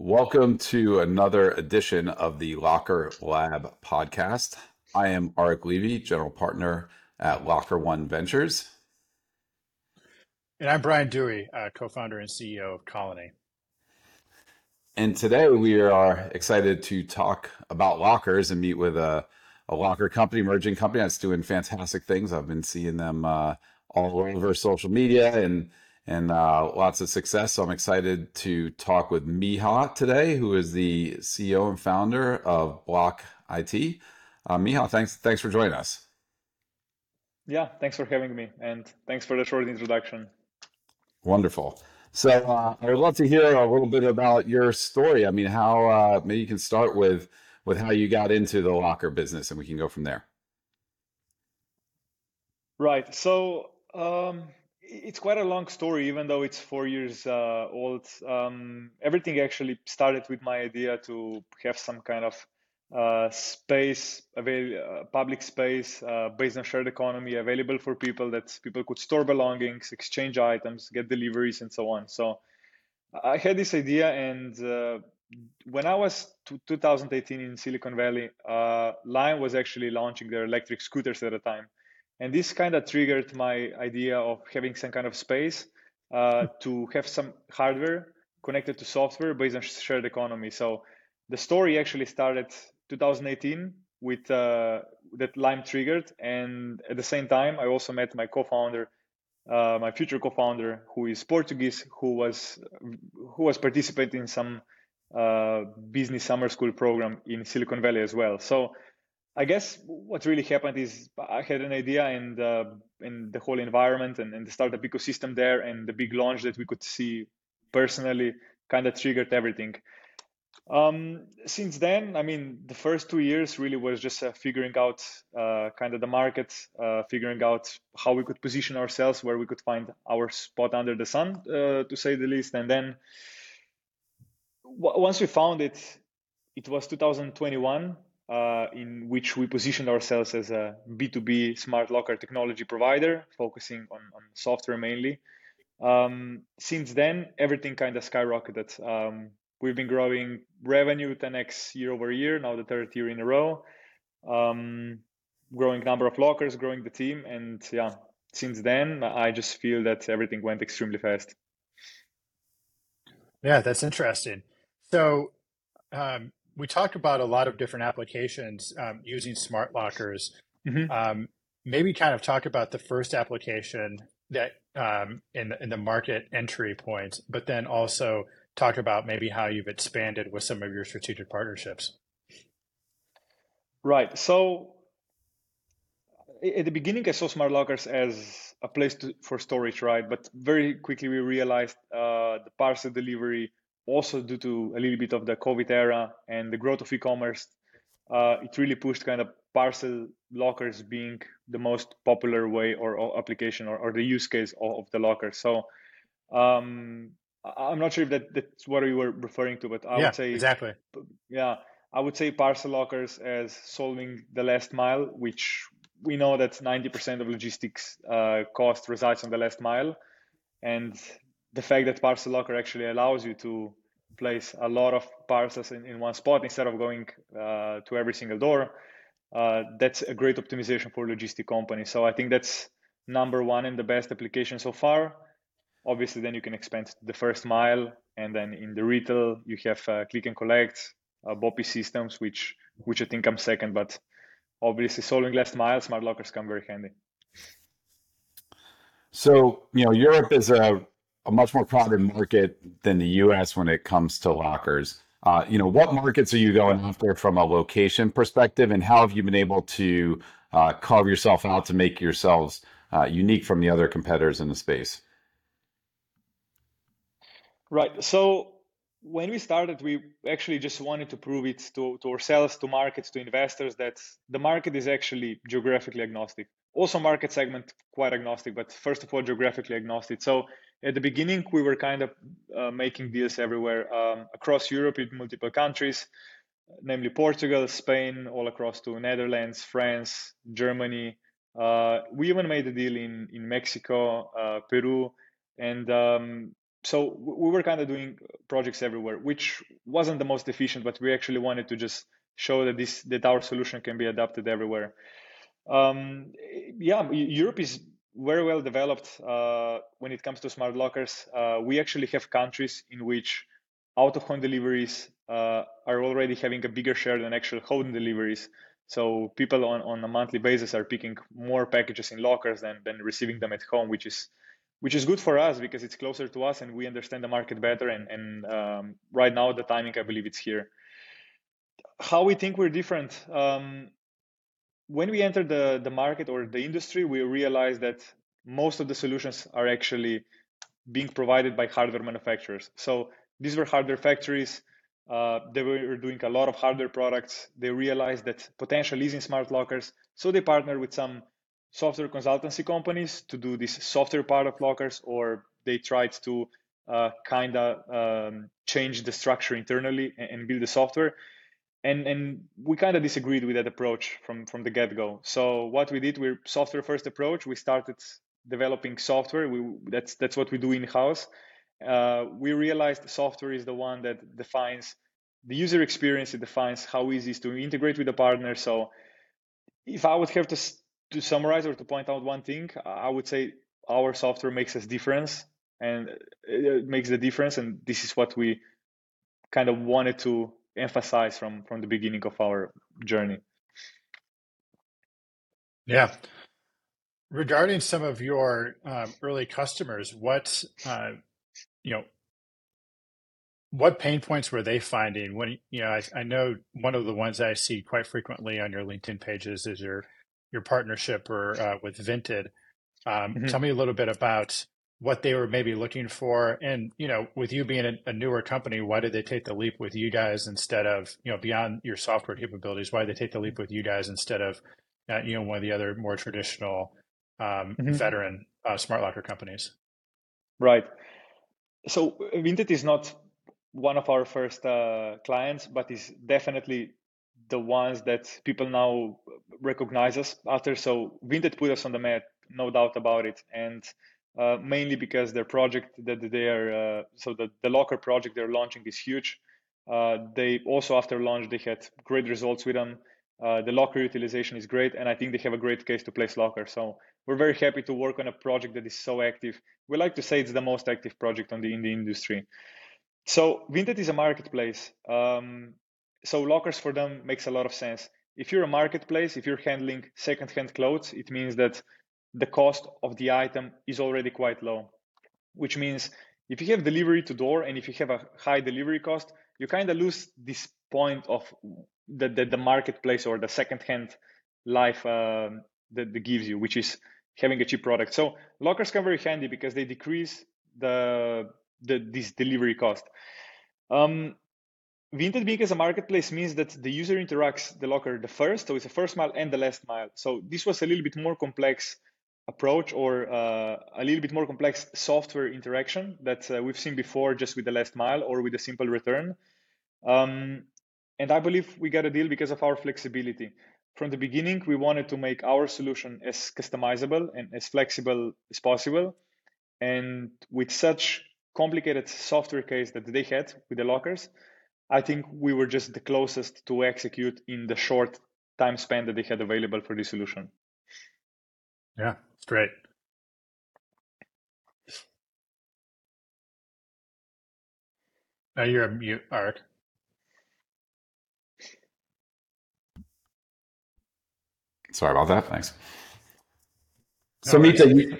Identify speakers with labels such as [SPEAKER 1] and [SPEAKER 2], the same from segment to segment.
[SPEAKER 1] Welcome to another edition of the Locker Lab podcast. I am Arik Levy, general partner at Locker One Ventures.
[SPEAKER 2] And I'm Brian Dewey, uh, co founder and CEO of Colony.
[SPEAKER 1] And today we are excited to talk about lockers and meet with a, a locker company, emerging company that's doing fantastic things. I've been seeing them uh, all over social media and and uh, lots of success. So I'm excited to talk with Miha today, who is the CEO and founder of Block IT. Uh, Miha, thanks thanks for joining us.
[SPEAKER 3] Yeah, thanks for having me, and thanks for the short introduction.
[SPEAKER 1] Wonderful. So uh, I would love to hear a little bit about your story. I mean, how uh, maybe you can start with with how you got into the locker business, and we can go from there.
[SPEAKER 3] Right. So um, it's quite a long story, even though it's four years uh, old. Um, everything actually started with my idea to have some kind of uh, space, avail- uh, public space uh, based on shared economy available for people that people could store belongings, exchange items, get deliveries, and so on. So I had this idea, and uh, when I was t- 2018 in Silicon Valley, uh, Lime was actually launching their electric scooters at the time. And this kind of triggered my idea of having some kind of space uh, to have some hardware connected to software based on shared economy. So the story actually started 2018 with uh, that Lime triggered, and at the same time, I also met my co-founder, uh, my future co-founder, who is Portuguese, who was who was participating in some uh, business summer school program in Silicon Valley as well. So I guess what really happened is I had an idea and in the whole environment and, and the startup ecosystem there and the big launch that we could see personally kind of triggered everything. Um, since then, I mean, the first two years really was just uh, figuring out uh, kind of the market, uh, figuring out how we could position ourselves, where we could find our spot under the sun, uh, to say the least. And then w- once we found it, it was 2021 uh, in which we positioned ourselves as a B2B smart locker technology provider, focusing on, on software mainly. Um, since then, everything kind of skyrocketed. Um, we've been growing revenue 10x year over year, now the third year in a row. Um, growing number of lockers, growing the team, and yeah, since then, I just feel that everything went extremely fast.
[SPEAKER 2] Yeah, that's interesting. So, um, we talked about a lot of different applications um, using smart lockers. Mm-hmm. Um, maybe kind of talk about the first application that um, in the, in the market entry point, but then also talk about maybe how you've expanded with some of your strategic partnerships.
[SPEAKER 3] Right. So at the beginning, I saw smart lockers as a place to, for storage, right? But very quickly we realized uh, the parcel delivery also due to a little bit of the COVID era and the growth of e-commerce, uh, it really pushed kind of parcel lockers being the most popular way or, or application or, or, the use case of, of the locker. So um, I'm not sure if that, that's what you were referring to, but I
[SPEAKER 2] yeah,
[SPEAKER 3] would say
[SPEAKER 2] exactly.
[SPEAKER 3] Yeah, I would say parcel lockers as solving the last mile, which we know that 90% of logistics uh, cost resides on the last mile, and the fact that parcel locker actually allows you to place a lot of parcels in, in one spot instead of going uh, to every single door uh, that's a great optimization for logistic companies so i think that's number one and the best application so far. Obviously then you can expand the first mile and then in the retail you have uh, click and collect uh, BOPIS systems which which i think comes second but obviously solving last mile smart lockers come very handy.
[SPEAKER 1] So you know europe is a a much more crowded market than the U.S. when it comes to lockers. Uh, you know, what markets are you going after from a location perspective, and how have you been able to uh, carve yourself out to make yourselves uh, unique from the other competitors in the space?
[SPEAKER 3] Right. So when we started, we actually just wanted to prove it to, to ourselves, to markets, to investors that the market is actually geographically agnostic. Also, market segment quite agnostic, but first of all, geographically agnostic. So at the beginning, we were kind of uh, making deals everywhere um, across Europe in multiple countries, namely Portugal, Spain, all across to Netherlands, France, Germany. Uh, we even made a deal in in Mexico, uh, Peru, and um, so we were kind of doing projects everywhere, which wasn't the most efficient, but we actually wanted to just show that this that our solution can be adapted everywhere. Um, yeah, Europe is very well developed uh, when it comes to smart lockers. Uh, we actually have countries in which out of home deliveries uh, are already having a bigger share than actual home deliveries. So people on, on a monthly basis are picking more packages in lockers than, than receiving them at home, which is which is good for us because it's closer to us and we understand the market better. And, and um, right now, the timing, I believe it's here. How we think we're different. Um, when we entered the, the market or the industry, we realized that most of the solutions are actually being provided by hardware manufacturers. So these were hardware factories. Uh, they were doing a lot of hardware products. They realized that potential is in smart lockers. So they partnered with some software consultancy companies to do this software part of lockers, or they tried to uh, kind of um, change the structure internally and, and, build the software. And and we kind of disagreed with that approach from from the get go. So what we did, we're software first approach. We started developing software. We that's that's what we do in house. Uh, we realized software is the one that defines the user experience. It defines how easy it is to integrate with the partner. So if I would have to to summarize or to point out one thing, I would say our software makes us difference and it makes the difference. And this is what we kind of wanted to emphasize from from the beginning of our journey.
[SPEAKER 2] Yeah. Regarding some of your um, early customers, what uh, you know, what pain points were they finding? When you know, I, I know one of the ones I see quite frequently on your LinkedIn pages is your your partnership or uh, with Vinted. Um, mm-hmm. Tell me a little bit about what they were maybe looking for, and you know, with you being a, a, newer company, why did they take the leap with you guys instead of you know beyond your software capabilities? Why did they take the leap with you guys instead of uh, you know one of the other more traditional um, mm-hmm. veteran uh, smart locker companies?
[SPEAKER 3] Right. So Vinted is not one of our first uh, clients, but is definitely the ones that people now recognize us after. So Vinted put us on the map, no doubt about it, and uh, mainly because their project that they are uh, so the, the locker project they're launching is huge. Uh, they also after launch they had great results with them. Uh, the locker utilization is great, and I think they have a great case to place locker. So we're very happy to work on a project that is so active. We like to say it's the most active project on the in the industry. So Vinted is a marketplace. Um, so lockers for them makes a lot of sense. If you're a marketplace, if you're handling secondhand clothes, it means that the cost of the item is already quite low, which means if you have delivery to door and if you have a high delivery cost, you kind of lose this point of the, the, the marketplace or the secondhand life uh, that, that gives you, which is having a cheap product. So lockers come very handy because they decrease the, the this delivery cost. Um, Vinted being as a marketplace means that the user interacts the locker the first, so it's the first mile and the last mile. So this was a little bit more complex approach or uh, a little bit more complex software interaction that uh, we've seen before just with the last mile or with a simple return. Um, and I believe we got a deal because of our flexibility. From the beginning, we wanted to make our solution as customizable and as flexible as possible. And with such complicated software case that they had with the lockers, I think we were just the closest to execute in the short time span that they had available for this solution.
[SPEAKER 2] Yeah, it's great. Now oh, you're a mute, Art.
[SPEAKER 1] Sorry about that. Thanks. So, Miha, you,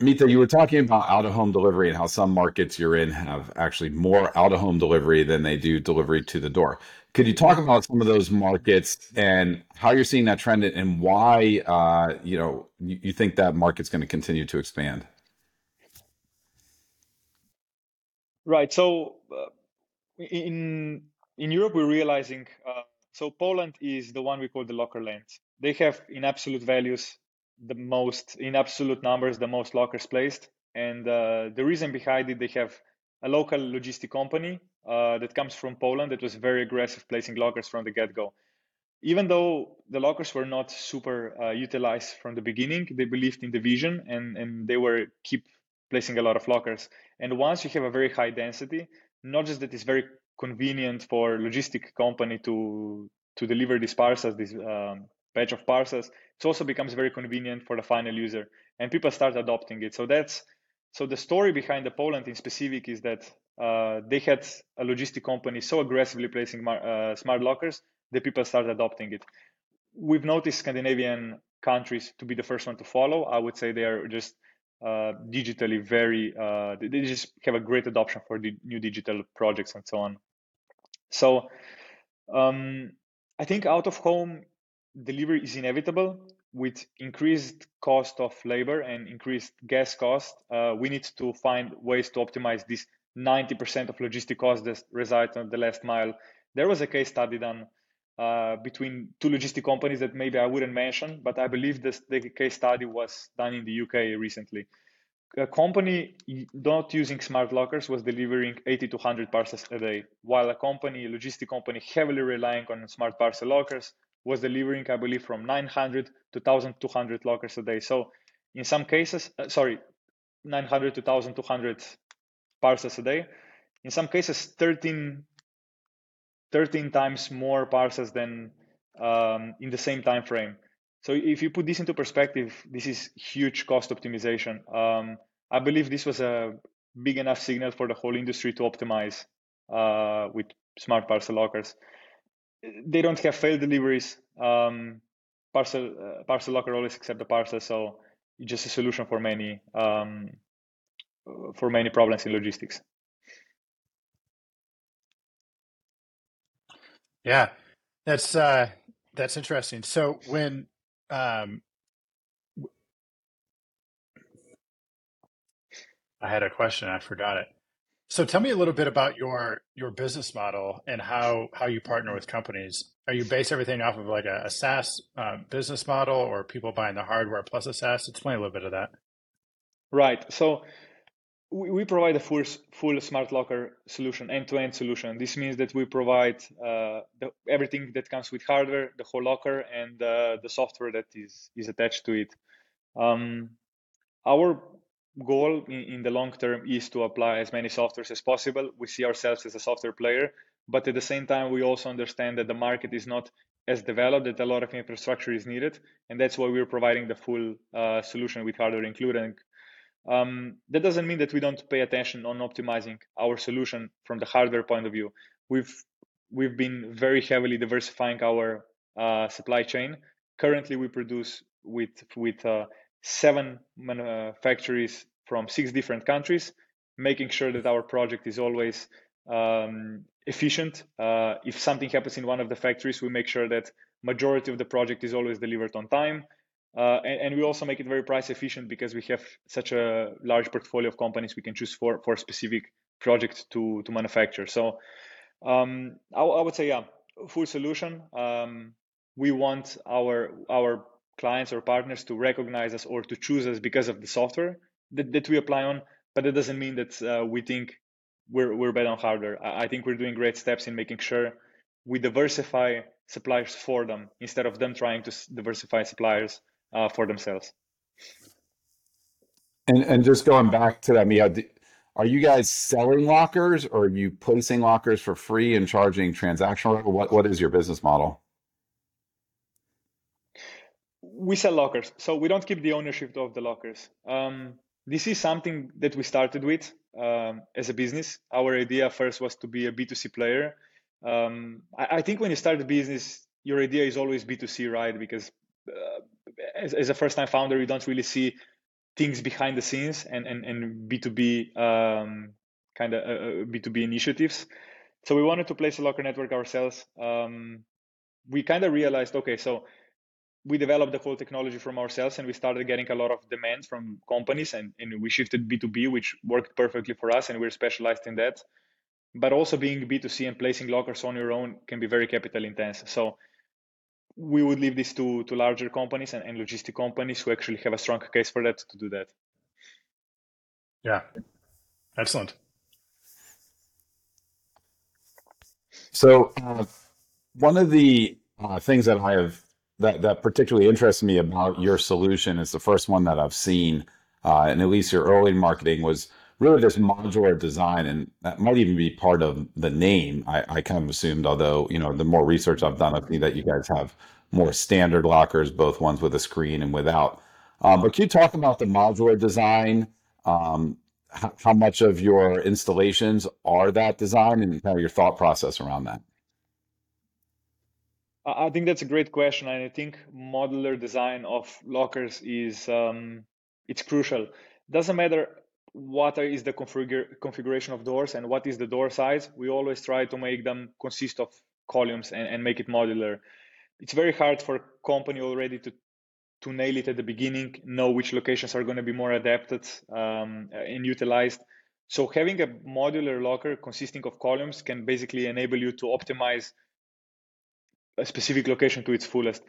[SPEAKER 1] Miha, you were talking about out of home delivery and how some markets you're in have actually more out of home delivery than they do delivery to the door. Could you talk about some of those markets and how you're seeing that trend and why uh, you know you, you think that market's going to continue to expand?
[SPEAKER 3] Right. So uh, in in Europe, we're realizing. Uh, so Poland is the one we call the locker land. They have in absolute values the most in absolute numbers the most lockers placed and uh, the reason behind it they have a local logistic company uh, that comes from poland that was very aggressive placing lockers from the get-go even though the lockers were not super uh, utilized from the beginning they believed in the vision and, and they were keep placing a lot of lockers. And once you have a very high density, not just that it's very convenient for logistic company to to deliver these parcels, this um, batch of parcels, it also becomes very convenient for the final user, and people start adopting it. So that's so the story behind the Poland in specific is that uh, they had a logistic company so aggressively placing uh, smart lockers that people started adopting it. We've noticed Scandinavian countries to be the first one to follow. I would say they are just uh, digitally very, uh, they just have a great adoption for the new digital projects and so on. So um, I think out of home delivery is inevitable with increased cost of labor and increased gas cost, uh, we need to find ways to optimize this 90% of logistic costs that reside on the last mile. There was a case study done uh, between two logistic companies that maybe I wouldn't mention, but I believe this, the case study was done in the UK recently. A company not using smart lockers was delivering 80 to 100 parcels a day, while a company, a logistic company heavily relying on smart parcel lockers was delivering, I believe, from 900 to 1,200 lockers a day. So in some cases, uh, sorry, 900 to 1,200 parcels a day. In some cases, 13, 13 times more parcels than um, in the same time frame. So if you put this into perspective, this is huge cost optimization. Um, I believe this was a big enough signal for the whole industry to optimize uh, with smart parcel lockers they don't have failed deliveries. Um, parcel uh, parcel locker always accept the parcel, so it's just a solution for many um, for many problems in logistics.
[SPEAKER 2] Yeah, that's uh, that's interesting. So when um, I had a question, I forgot it. So tell me a little bit about your your business model and how how you partner with companies. Are you base everything off of like a, a SaaS uh, business model, or people buying the hardware plus a SaaS? Explain a little bit of that.
[SPEAKER 3] Right. So we, we provide a full full smart locker solution, end to end solution. This means that we provide uh, the, everything that comes with hardware, the whole locker, and uh, the software that is is attached to it. Um, our goal in, in the long term is to apply as many softwares as possible. We see ourselves as a software player, but at the same time, we also understand that the market is not as developed, that a lot of infrastructure is needed. And that's why we're providing the full uh, solution with hardware included. Um, that doesn't mean that we don't pay attention on optimizing our solution from the hardware point of view. We've we've been very heavily diversifying our uh, supply chain. Currently, we produce with with uh, seven factories from six different countries, making sure that our project is always um, efficient. Uh, if something happens in one of the factories, we make sure that majority of the project is always delivered on time. Uh, and, and, we also make it very price efficient because we have such a large portfolio of companies we can choose for for specific project to to manufacture. So um, I, I, would say yeah, full solution. Um, we want our our clients or partners to recognize us or to choose us because of the software that, that we apply on. But it doesn't mean that uh, we think we're, we're better on hardware. I, I think we're doing great steps in making sure we diversify suppliers for them instead of them trying to diversify suppliers uh, for themselves.
[SPEAKER 1] And and just going back to that, Miha, are you guys selling lockers or are you placing lockers for free and charging transactional? What what is your business model?
[SPEAKER 3] We sell lockers, so we don't keep the ownership of the lockers. Um, this is something that we started with um, as a business. Our idea first was to be a B2C player. Um, I, I, think when you start a business, your idea is always B2C, right? Because uh, as, as, a first time founder, you don't really see things behind the scenes and, and, and B2B um, kind of uh, uh B2B initiatives. So we wanted to place a locker network ourselves. Um, we kind of realized, okay, so we developed the whole technology from ourselves and we started getting a lot of demand from companies and, and we shifted b2b which worked perfectly for us and we're specialized in that. But also being b2c and placing lockers on your own can be very capital intense so we would leave this to, to larger companies and, and logistic companies who actually have a strong case for that to do that.
[SPEAKER 2] Yeah. Excellent.
[SPEAKER 1] So uh, one of the uh, things that i have that that particularly interests me about your solution is the first one that I've seen uh, and at least your early marketing was really this modular design, and that might even be part of the name. I, I kind of assumed, although you know, the more research I've done, I've seen that you guys have more standard lockers, both ones with a screen and without. Um, but can you talk about the modular design? Um, how, how much of your installations are that design, and kind of your thought process around that?
[SPEAKER 3] I think that's a great question, and I think modular design of lockers is um, it's crucial. Doesn't matter what is the configure, configuration of doors and what is the door size. We always try to make them consist of columns and, and make it modular. It's very hard for a company already to to nail it at the beginning, know which locations are going to be more adapted um, and utilized. So having a modular locker consisting of columns can basically enable you to optimize a specific location to its fullest.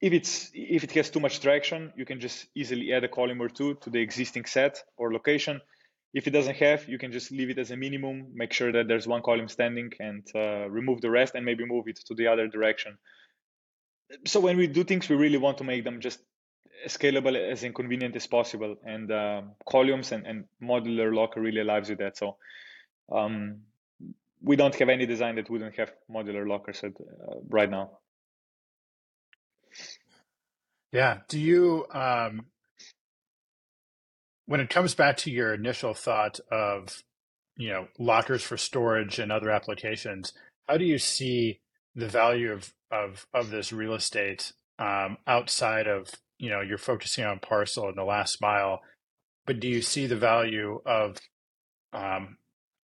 [SPEAKER 3] If it's if it has too much traction, you can just easily add a column or two to the existing set or location. If it doesn't have, you can just leave it as a minimum, make sure that there's one column standing and uh, remove the rest and maybe move it to the other direction. So when we do things, we really want to make them just as scalable as inconvenient as possible. And uh, columns and, and modular locker really allows you that. So um, we don't have any design that wouldn't have modular lockers at, uh, right now.
[SPEAKER 2] Yeah. Do you, um, when it comes back to your initial thought of, you know, lockers for storage and other applications, how do you see the value of of of this real estate um, outside of you know you're focusing on parcel and the last mile, but do you see the value of um,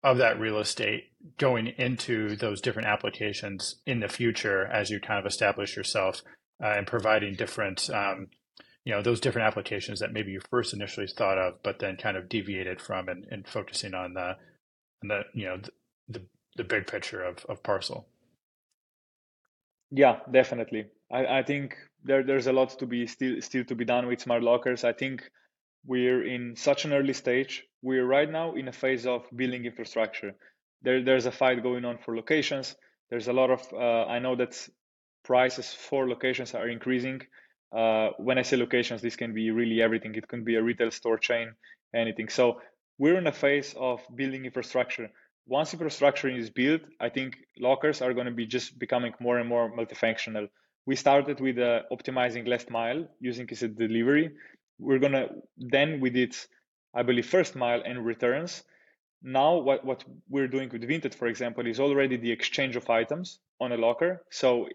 [SPEAKER 2] of that real estate going into those different applications in the future as you kind of establish yourself uh, and providing different um, you know those different applications that maybe you first initially thought of but then kind of deviated from and, and focusing on the the you know the, the, the big picture of, of parcel.
[SPEAKER 3] Yeah definitely. I, I think there, there's a lot to be still still to be done with smart lockers. I think we're in such an early stage. We're right now in a phase of building infrastructure. There, there's a fight going on for locations. There's a lot of, uh, I know that prices for locations are increasing. Uh, when I say locations, this can be really everything. It can be a retail store chain, anything. So we're in a phase of building infrastructure. Once infrastructure is built, I think lockers are going to be just becoming more and more multifunctional. We started with uh, optimizing last mile using a delivery. We're gonna then we did I believe, first mile and returns. Now, what, what we're doing with Vinted, for example, is already the exchange of items on a locker. So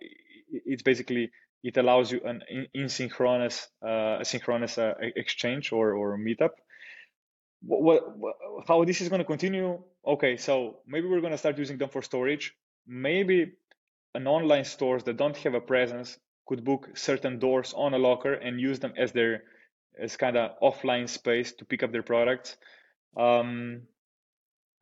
[SPEAKER 3] it's basically it allows you an asynchronous, uh, synchronous uh, exchange or, or meetup. What, what, how this is going to continue? Okay, so maybe we're going to start using them for storage. Maybe an online stores that don't have a presence could book certain doors on a locker and use them as their as kind of offline space to pick up their products. Um,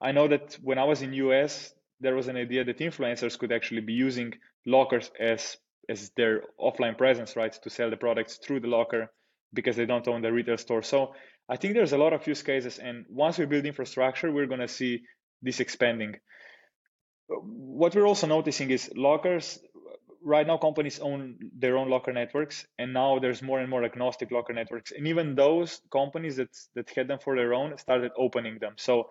[SPEAKER 3] I know that when I was in US, there was an idea that influencers could actually be using lockers as as their offline presence, right, to sell the products through the locker because they don't own the retail store. So I think there's a lot of use cases, and once we build infrastructure, we're going to see this expanding. What we're also noticing is lockers right now companies own their own locker networks and now there's more and more agnostic locker networks and even those companies that that had them for their own started opening them so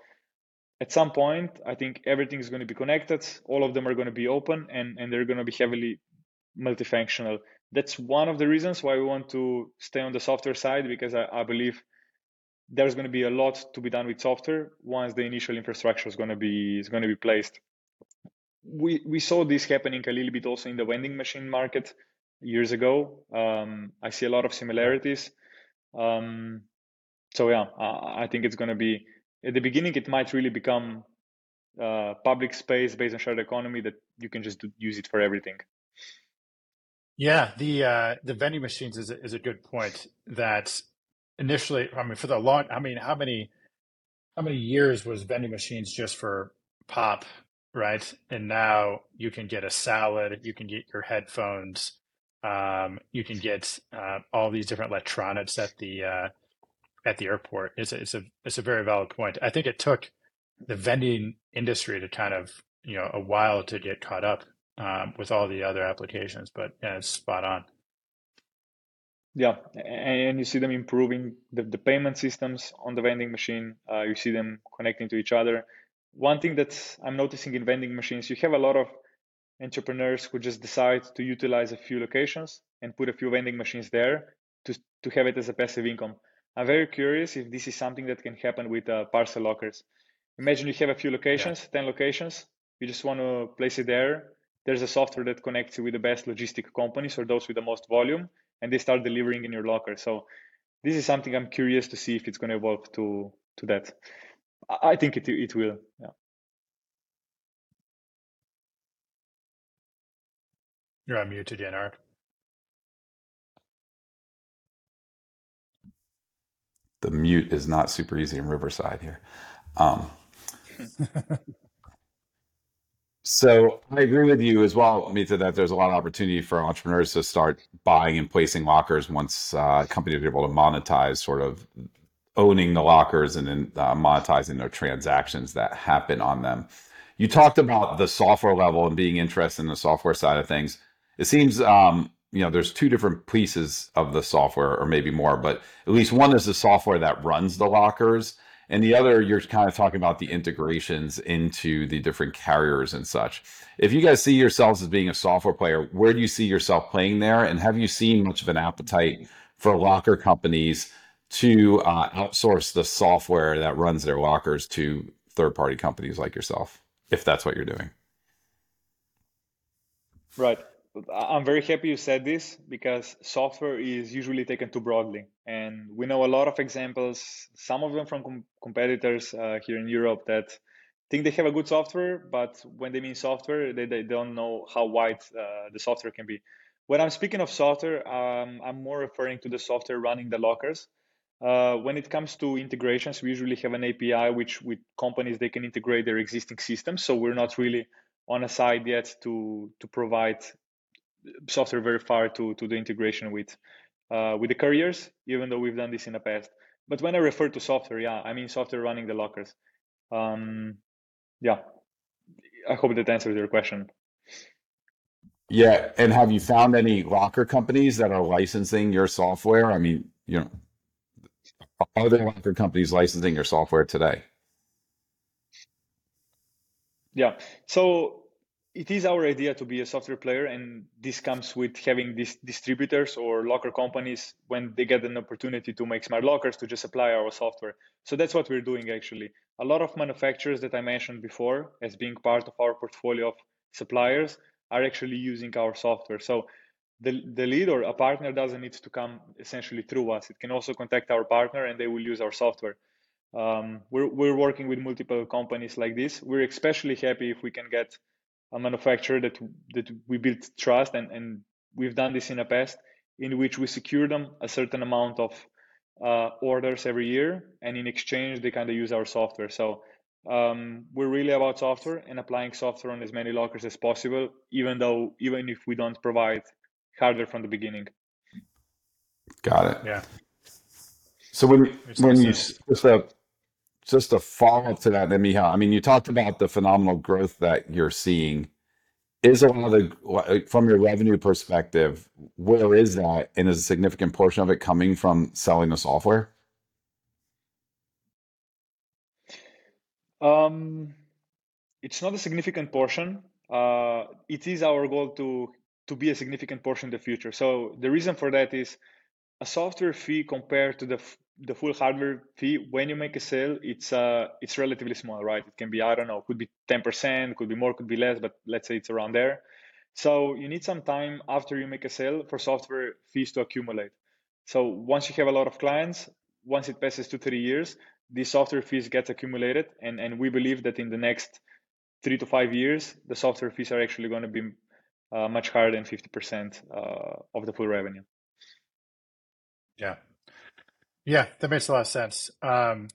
[SPEAKER 3] at some point i think everything is going to be connected all of them are going to be open and and they're going to be heavily multifunctional that's one of the reasons why we want to stay on the software side because i, I believe there's going to be a lot to be done with software once the initial infrastructure is going to be is going to be placed we we saw this happening a little bit also in the vending machine market years ago. Um, I see a lot of similarities. Um, so yeah, I, I think it's going to be at the beginning. It might really become uh, public space based on shared economy that you can just do, use it for everything.
[SPEAKER 2] Yeah, the uh, the vending machines is a, is a good point. That initially, I mean, for the long, I mean, how many how many years was vending machines just for pop right? And now you can get a salad, you can get your headphones, um, you can get uh, all these different electronics at the uh, at the airport. It's a, it's a it's a very valid point. I think it took the vending industry to kind of you know a while to get caught up um, with all the other applications, but yeah, it's spot on.
[SPEAKER 3] yeah, and you see them improving the, the payment systems on the vending machine. Uh, you see them connecting to each other. One thing that I'm noticing in vending machines, you have a lot of entrepreneurs who just decide to utilize a few locations and put a few vending machines there to, to have it as a passive income. I'm very curious if this is something that can happen with uh, parcel lockers. Imagine you have a few locations, yeah. 10 locations, you just want to place it there. There's a software that connects you with the best logistic companies or those with the most volume, and they start delivering in your locker. So this is something I'm curious to see if it's going to evolve to to that. I think it it will. Yeah.
[SPEAKER 2] You're on mute
[SPEAKER 1] The mute is not super easy in Riverside here. Um, so I agree with you as well, Miha, that there's a lot of opportunity for entrepreneurs to start buying and placing lockers once uh, companies are able to monetize sort of owning the lockers and then uh, monetizing their transactions that happen on them. You talked about the software level and being interested in the software side of things. It seems um, you know there's two different pieces of the software, or maybe more, but at least one is the software that runs the lockers, and the other you're kind of talking about the integrations into the different carriers and such. If you guys see yourselves as being a software player, where do you see yourself playing there, and have you seen much of an appetite for locker companies to uh, outsource the software that runs their lockers to third-party companies like yourself, if that's what you're doing?
[SPEAKER 3] Right. I'm very happy you said this because software is usually taken too broadly. And we know a lot of examples, some of them from com- competitors uh, here in Europe that think they have a good software, but when they mean software, they, they don't know how wide uh, the software can be. When I'm speaking of software, um, I'm more referring to the software running the lockers. Uh, when it comes to integrations, we usually have an API which with companies they can integrate their existing systems. So we're not really on a side yet to to provide software very far to to the integration with uh, with the couriers, even though we've done this in the past. But when I refer to software, yeah, I mean software running the lockers. Um, yeah, I hope that answers your question.
[SPEAKER 1] Yeah, and have you found any locker companies that are licensing your software? I mean, you know, are there locker companies licensing your software today?
[SPEAKER 3] Yeah, so it is our idea to be a software player and this comes with having these distributors or locker companies when they get an opportunity to make smart lockers to just apply our software. So that's what we're doing actually. A lot of manufacturers that i mentioned before as being part of our portfolio of suppliers are actually using our software. So the, the lead or a partner doesn't need to come essentially through us. It can also contact our partner and they will use our software. Um, we're, we're working with multiple companies like this. We're especially happy if we can get a manufacturer that that we built trust and and we've done this in the past in which we secure them a certain amount of uh, orders every year and in exchange they kind of use our software. So um, we're really about software and applying software on as many lockers as possible even though even if we don't provide hardware from the beginning.
[SPEAKER 1] Got it.
[SPEAKER 2] Yeah.
[SPEAKER 1] So when when you just a just a follow up to that, then Miha. I mean, you talked about the phenomenal growth that you're seeing. Is a lot of the from your revenue perspective, where is that, and is a significant portion of it coming from selling the software?
[SPEAKER 3] Um, it's not a significant portion. Uh, it is our goal to to be a significant portion in the future. So the reason for that is a software fee compared to the the full hardware fee when you make a sale it's uh it's relatively small right? It can be i don't know could be 10% could be more could be less but let's say it's around there. So you need some time after you make a sale for software fees to accumulate. So once you have a lot of clients once it passes two three years the software fees get accumulated and and we believe that in the next three to five years the software fees are actually going to be uh, much higher than 50% uh, of the full revenue.
[SPEAKER 2] Yeah yeah, that makes a lot of sense. Um,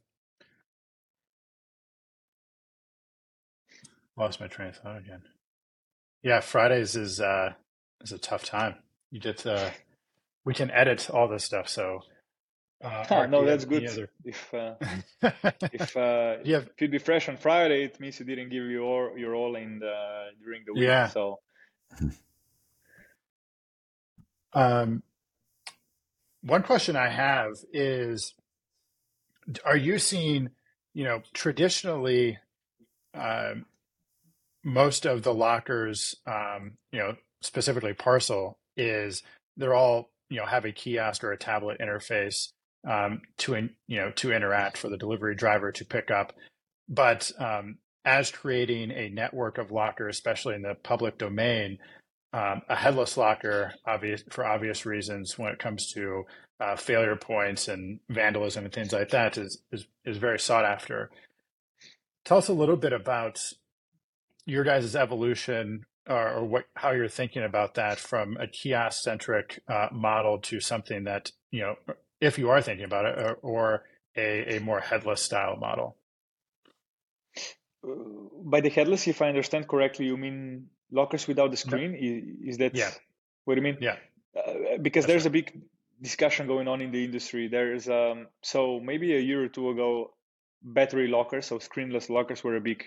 [SPEAKER 2] lost my train of thought again. Yeah, Fridays is uh, is a tough time. You get to, we can edit all this stuff, so.
[SPEAKER 3] Uh, no, that's good. Other... If uh, if uh, yeah. if you'd be fresh on Friday, it means you didn't give your your all in the during the week. Yeah. So.
[SPEAKER 2] Um, one question I have is, are you seeing, you know, traditionally, um, most of the lockers, um, you know, specifically parcel, is they're all, you know, have a kiosk or a tablet interface um, to, in, you know, to interact for the delivery driver to pick up. But um, as creating a network of lockers, especially in the public domain, um, a headless locker, obvious for obvious reasons, when it comes to uh, failure points and vandalism and things like that, is is is very sought after. Tell us a little bit about your guys' evolution, or, or what how you're thinking about that from a kiosk centric uh, model to something that you know, if you are thinking about it, or, or a, a more headless style model.
[SPEAKER 3] Uh, by the headless, if I understand correctly, you mean lockers without the screen? Is, is that
[SPEAKER 2] yeah.
[SPEAKER 3] what do you mean?
[SPEAKER 2] Yeah.
[SPEAKER 3] Uh, because That's there's right. a big discussion going on in the industry. There's um, so maybe a year or two ago, battery lockers, so screenless lockers, were a big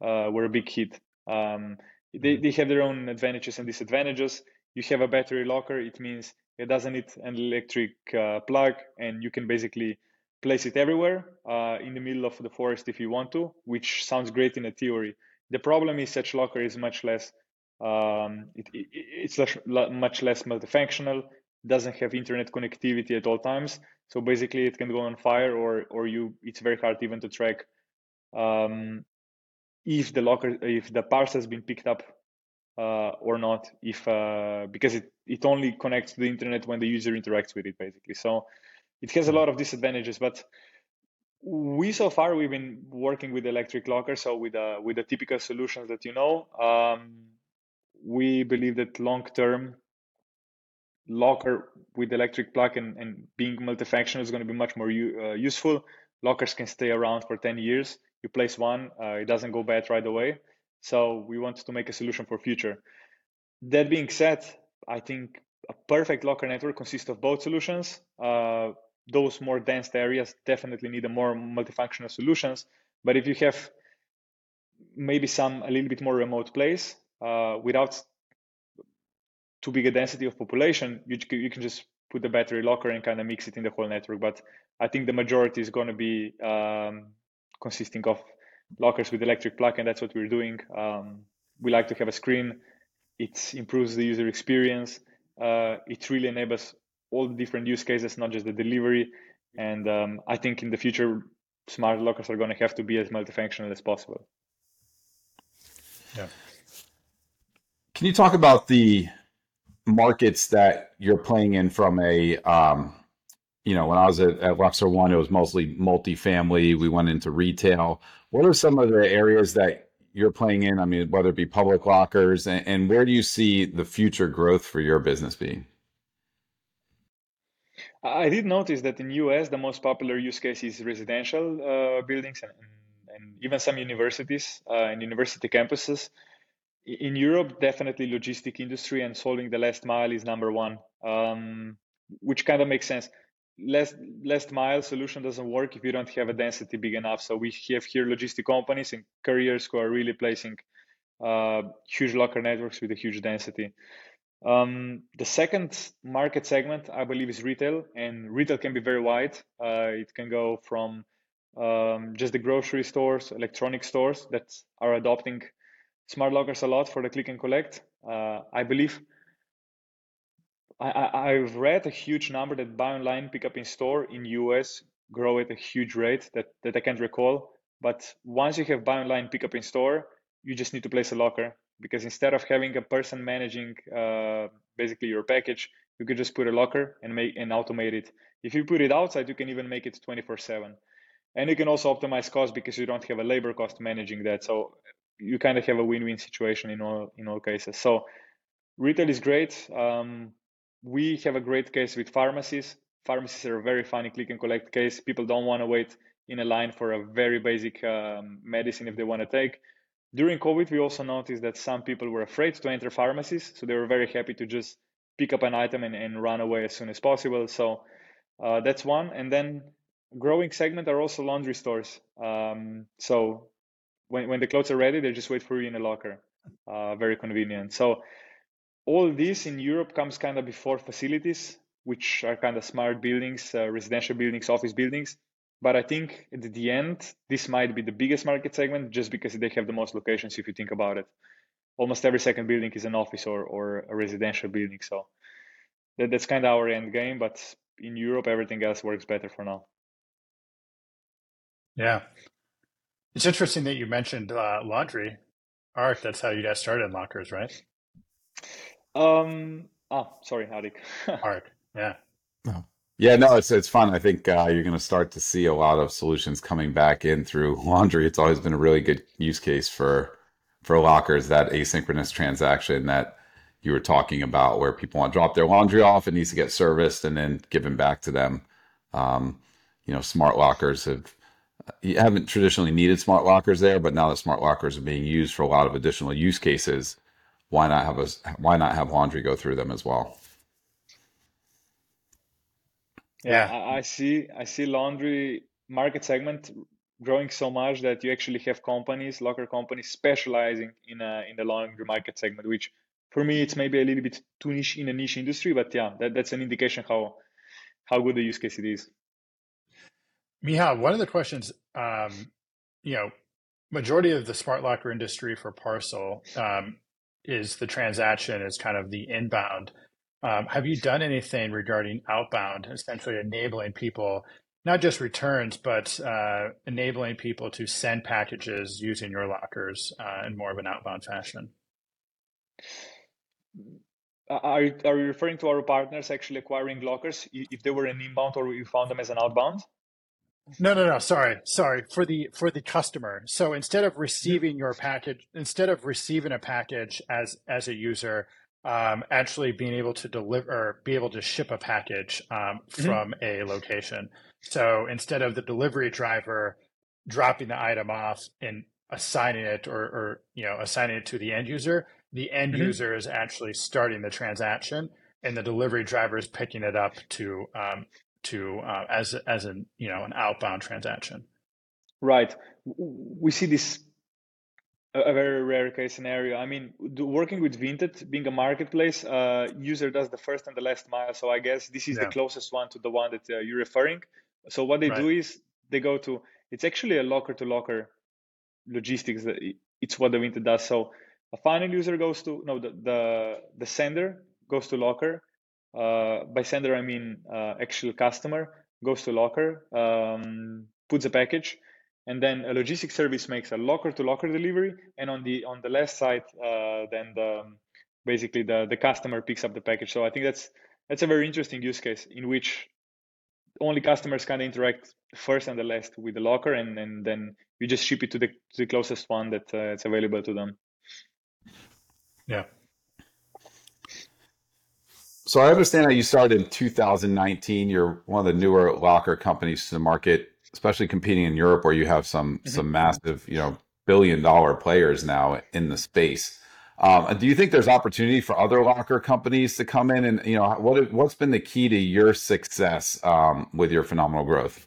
[SPEAKER 3] uh, were a big hit. Um, they mm-hmm. they have their own advantages and disadvantages. You have a battery locker, it means it doesn't need an electric uh, plug, and you can basically place it everywhere uh, in the middle of the forest if you want to, which sounds great in a theory. The problem is such locker is much less, um, it, it, it's less, much less multifunctional, doesn't have internet connectivity at all times. So basically it can go on fire or, or you, it's very hard even to track um, if the locker, if the parcel has been picked up uh, or not, if uh, because it, it only connects to the internet when the user interacts with it basically. So it has a lot of disadvantages, but we so far we've been working with electric locker, so with uh, with the typical solutions that you know. Um, we believe that long term locker with electric plug and, and being multifunctional is going to be much more uh, useful. Lockers can stay around for 10 years. You place one, uh, it doesn't go bad right away. So we want to make a solution for future. That being said, I think a perfect locker network consists of both solutions. Uh, those more dense areas definitely need a more multifunctional solutions. But if you have maybe some a little bit more remote place uh, without too big a density of population, you, you can just put the battery locker and kind of mix it in the whole network. But I think the majority is going to be um, consisting of lockers with electric plug, and that's what we're doing. Um, we like to have a screen. It improves the user experience. Uh, it really enables all the different use cases, not just the delivery. And um, I think in the future, smart lockers are going to have to be as multifunctional as possible.
[SPEAKER 2] Yeah.
[SPEAKER 1] Can you talk about the markets that you're playing in from a, um, you know, when I was at, at Luxer One, it was mostly multifamily. We went into retail. What are some of the areas that you're playing in? I mean, whether it be public lockers, and, and where do you see the future growth for your business being?
[SPEAKER 3] I did notice that in US the most popular use case is residential uh, buildings and, and, even some universities uh, and university campuses. In Europe, definitely logistic industry and solving the last mile is number one, um, which kind of makes sense. Last last mile solution doesn't work if you don't have a density big enough. So we have here logistic companies and carriers who are really placing uh, huge locker networks with a huge density. Um, the second market segment, I believe, is retail, and retail can be very wide. Uh, it can go from um, just the grocery stores, electronic stores that are adopting smart lockers a lot for the click and collect. Uh, I believe I, I've read a huge number that buy online, pick up in store in US grow at a huge rate that, that I can't recall. But once you have buy online, pick up in store, you just need to place a locker because instead of having a person managing uh, basically your package, you could just put a locker and make and automate it. If you put it outside, you can even make it 24/7, and you can also optimize cost because you don't have a labor cost managing that. So you kind of have a win-win situation in all in all cases. So retail is great. Um, we have a great case with pharmacies. Pharmacies are a very funny click and collect case. People don't want to wait in a line for a very basic um, medicine if they want to take during COVID, we also noticed that some people were afraid to enter pharmacies, so they were very happy to just pick up an item and, and run away as soon as possible. So uh, that's one. And then growing segment are also laundry stores. Um, so when, when the clothes are ready, they just wait for you in a locker. Uh, very convenient. So all this in Europe comes kind of before facilities. which are kind of smart buildings, uh, residential buildings, office buildings. But I think at the end, this might be the biggest market segment just because they have the most locations. If you think about it, almost every second building is an office or, or a residential building. So that, that's kind of our end game. But in Europe, everything else works better for now.
[SPEAKER 2] Yeah, it's interesting that you mentioned uh, laundry. Ark, that's how you guys started in lockers, right?
[SPEAKER 3] Um. Oh, sorry, Arik.
[SPEAKER 2] Ark. Yeah.
[SPEAKER 1] Oh. Yeah, no, it's it's fun. I think uh, you're going to start to see a lot of solutions coming back in through laundry. It's always been a really good use case for for lockers. That asynchronous transaction that you were talking about, where people want to drop their laundry off, it needs to get serviced and then given back to them. Um, you know, smart lockers have you haven't traditionally needed smart lockers there, but now that smart lockers are being used for a lot of additional use cases, why not have a why not have laundry go through them as well?
[SPEAKER 3] Yeah, I, I see. I see laundry market segment growing so much that you actually have companies, locker companies, specializing in a, in the laundry market segment. Which, for me, it's maybe a little bit too niche in a niche industry, but yeah, that, that's an indication how how good the use case it is.
[SPEAKER 2] Miha, one of the questions, um, you know, majority of the smart locker industry for parcel um, is the transaction is kind of the inbound. Um, have you done anything regarding outbound, essentially enabling people, not just returns, but uh, enabling people to send packages using your lockers uh, in more of an outbound fashion?
[SPEAKER 3] Are you, are you referring to our partners actually acquiring lockers if they were an inbound or you found them as an outbound?
[SPEAKER 2] No, no, no. Sorry, sorry for the for the customer. So instead of receiving your package, instead of receiving a package as as a user, um, actually being able to deliver or be able to ship a package um, mm-hmm. from a location. So instead of the delivery driver dropping the item off and assigning it or, or you know assigning it to the end user, the end mm-hmm. user is actually starting the transaction, and the delivery driver is picking it up to um, to uh, as as an you know an outbound transaction.
[SPEAKER 3] Right. We see this a very rare case scenario. I mean, working with Vinted, being a marketplace, uh, user does the first and the last mile. So I guess this is yeah. the closest one to the one that uh, you're referring. So what they right. do is they go to. It's actually a locker to locker logistics. It's what the Vinted does. So a final user goes to no the the, the sender goes to locker uh, by sender, I mean uh, actual customer goes to locker, um, puts a package, and then a logistics service makes a locker to locker delivery. And on the on the left side, uh, then the basically the the customer picks up the package. So I think that's that's a very interesting use case in which only customers can interact first and the last with the locker, and, and then you just ship it to the to the closest one that uh, it's available to them.
[SPEAKER 2] Yeah,
[SPEAKER 1] so I understand that you started in 2019. You're one of the newer locker companies to the market, especially competing in Europe, where you have some mm-hmm. some massive, you know, billion dollar players now in the space. Um, do you think there's opportunity for other locker companies to come in? And you know, what what's been the key to your success um, with your phenomenal growth?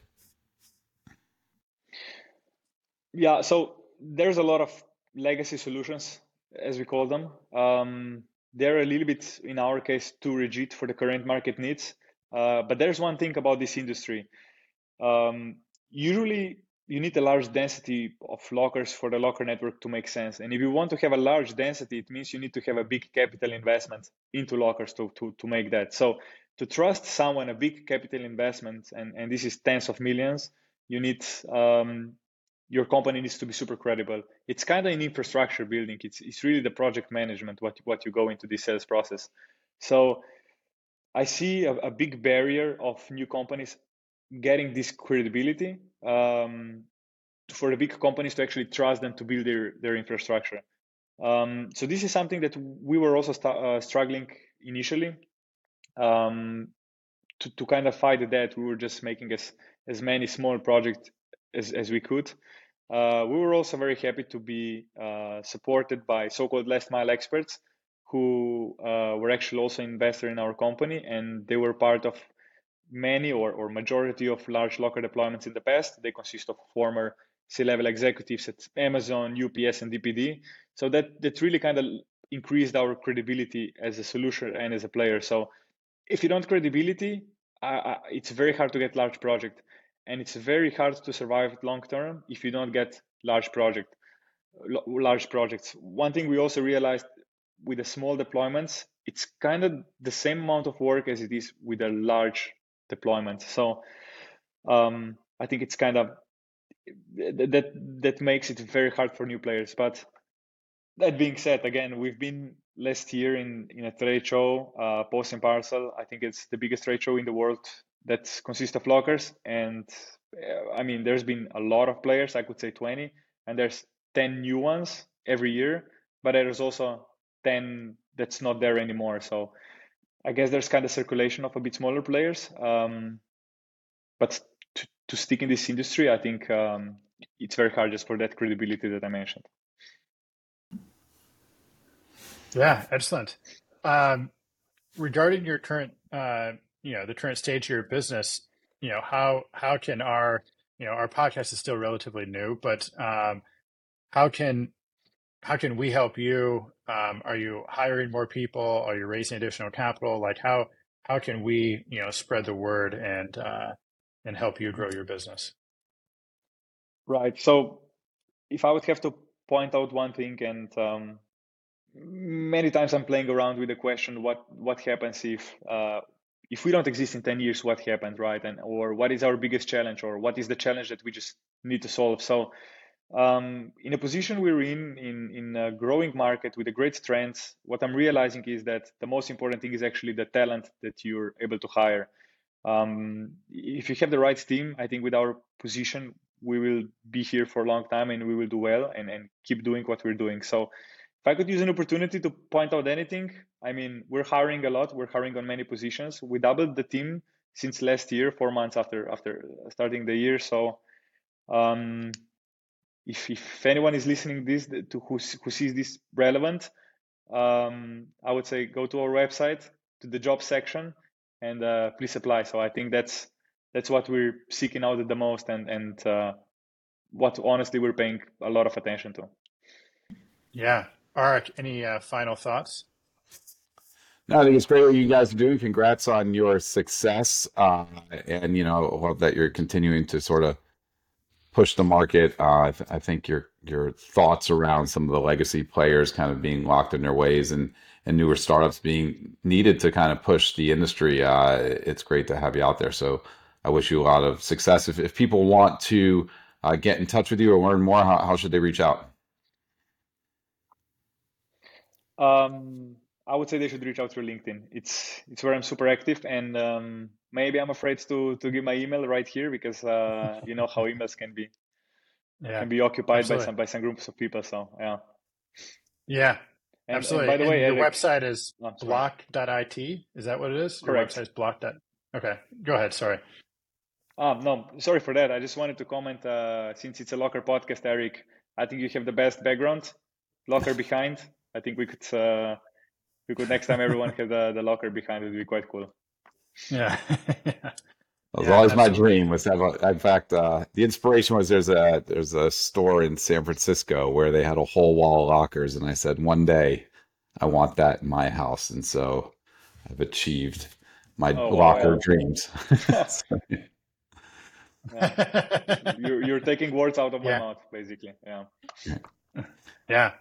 [SPEAKER 3] Yeah, so there's a lot of legacy solutions, as we call them. Um, they're a little bit, in our case, too rigid for the current market needs. Uh, but there's one thing about this industry. Um, usually, you need a large density of lockers for the locker network to make sense. And if you want to have a large density, it means you need to have a big capital investment into lockers to, to, to make that. So to trust someone a big capital investment, and, and this is tens of millions, you need um, your company needs to be super credible. It's kind of an infrastructure building. It's it's really the project management what what you go into the sales process. So I see a, a big barrier of new companies getting this credibility um, for the big companies to actually trust them to build their their infrastructure. Um, so this is something that we were also st- uh, struggling initially um, to to kind of fight that. We were just making as as many small projects as, as we could. Uh, we were also very happy to be uh, supported by so-called last mile experts who uh, were actually also investor in our company and they were part of many or, or majority of large locker deployments in the past. They consist of former c-level executives at amazon ups and dpd so that that really kind of increased our credibility as a solution and as a player. So if you don't credibility, it's very hard to get large project, and it's very hard to survive long term if you don't get large project, large projects. One thing we also realized with the small deployments, it's kind of the same amount of work as it is with a large deployment. So um, I think it's kind of that that makes it very hard for new players. But that being said, again, we've been last year in in a trade show, uh, Post and Parcel. I think it's the biggest trade show in the world that consists of lockers. And uh, I mean, there's been a lot of players. I could say 20, and there's 10 new ones every year. But there's also 10 that's not there anymore. So I guess there's kind of circulation of a bit smaller players. Um, but to, to stick in this industry, I think um, it's very hard just for that credibility that I mentioned.
[SPEAKER 2] Yeah, excellent. Um, regarding your current, uh, you know, the current stage of your business, you know, how how can our, you know, our podcast is still relatively new, but um, how can how can we help you? Um, are you hiring more people? Are you raising additional capital? Like how how can we you know spread the word and uh, and help you grow your business?
[SPEAKER 3] Right. So if I would have to point out one thing, and um, many times I'm playing around with the question, what what happens if uh, if we don't exist in 10 years what happened right and or what is our biggest challenge or what is the challenge that we just need to solve so um, in a position we're in, in, in a growing market with a great strengths, what I'm realizing is that the most important thing is actually the talent that you're able to hire. Um, if you have the right team, I think with our position, we will be here for a long time and we will do well and, and keep doing what we're doing. So if I could use an opportunity to point out anything, I mean, we're hiring a lot. We're hiring on many positions. We doubled the team since last year, four months after after starting the year. So um, if, if anyone is listening this to who, who sees this relevant um, i would say go to our website to the job section and uh, please apply so i think that's that's what we're seeking out the most and and uh, what honestly we're paying a lot of attention to
[SPEAKER 2] yeah Arik, any uh, final thoughts
[SPEAKER 1] no, I think it's great what you guys are doing. Congrats on your success, uh, and you know, love that you're continuing to sort of push the market. Uh, I, th- I, think your your thoughts around some of the legacy players kind of being locked in their ways and and newer startups being needed to kind of push the industry. Uh, it's great to have you out there. So I wish you a lot of success. If, if people want to uh, get in touch with you or learn more, how, how should they reach out?
[SPEAKER 3] Um, I would say they should reach out through LinkedIn. It's it's where I'm super active, and um, maybe I'm afraid to to give my email right here because uh, you know how emails can be yeah, can be occupied absolutely. by some by some groups of people. So yeah,
[SPEAKER 2] yeah, and, absolutely. And by the way, the website is oh, Bloq.it. Is that what it is?
[SPEAKER 3] Correct.
[SPEAKER 2] Your website is Bloq. Okay, go ahead. Sorry.
[SPEAKER 3] Um, no, sorry for that. I just wanted to comment uh, since it's a Locker podcast, Eric. I think you have the best background, Locker behind. I think we could uh, we could next time everyone have the, the locker behind it would be quite cool.
[SPEAKER 2] Yeah.
[SPEAKER 1] It was yeah, always my dream was have a, in fact uh, the inspiration was there's a there's a store in San Francisco where they had a whole wall of lockers and I said one day I want that in my house and so I've achieved my oh, locker wow. dreams.
[SPEAKER 3] yeah. you're, you're taking words out of my mouth basically yeah
[SPEAKER 2] yeah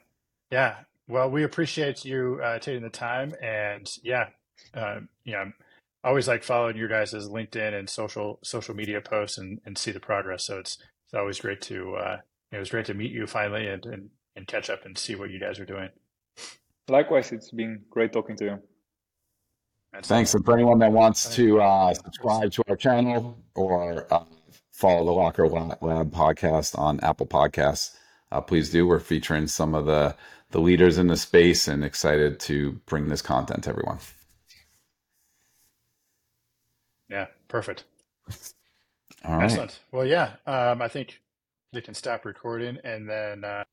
[SPEAKER 2] yeah well, we appreciate you uh, taking the time, and yeah, uh, yeah, I always like following your guys' LinkedIn and social social media posts and, and see the progress. So it's it's always great to uh, it was great to meet you finally and, and and catch up and see what you guys are doing.
[SPEAKER 3] Likewise, it's been great talking to you.
[SPEAKER 1] That's Thanks. And for anyone that wants to uh, subscribe to our channel or uh, follow the Locker Lab podcast on Apple Podcasts, uh, please do. We're featuring some of the the leaders in the space and excited to bring this content to everyone.
[SPEAKER 2] Yeah, perfect. All right. Excellent. Well, yeah, um, I think they can stop recording and then. Uh,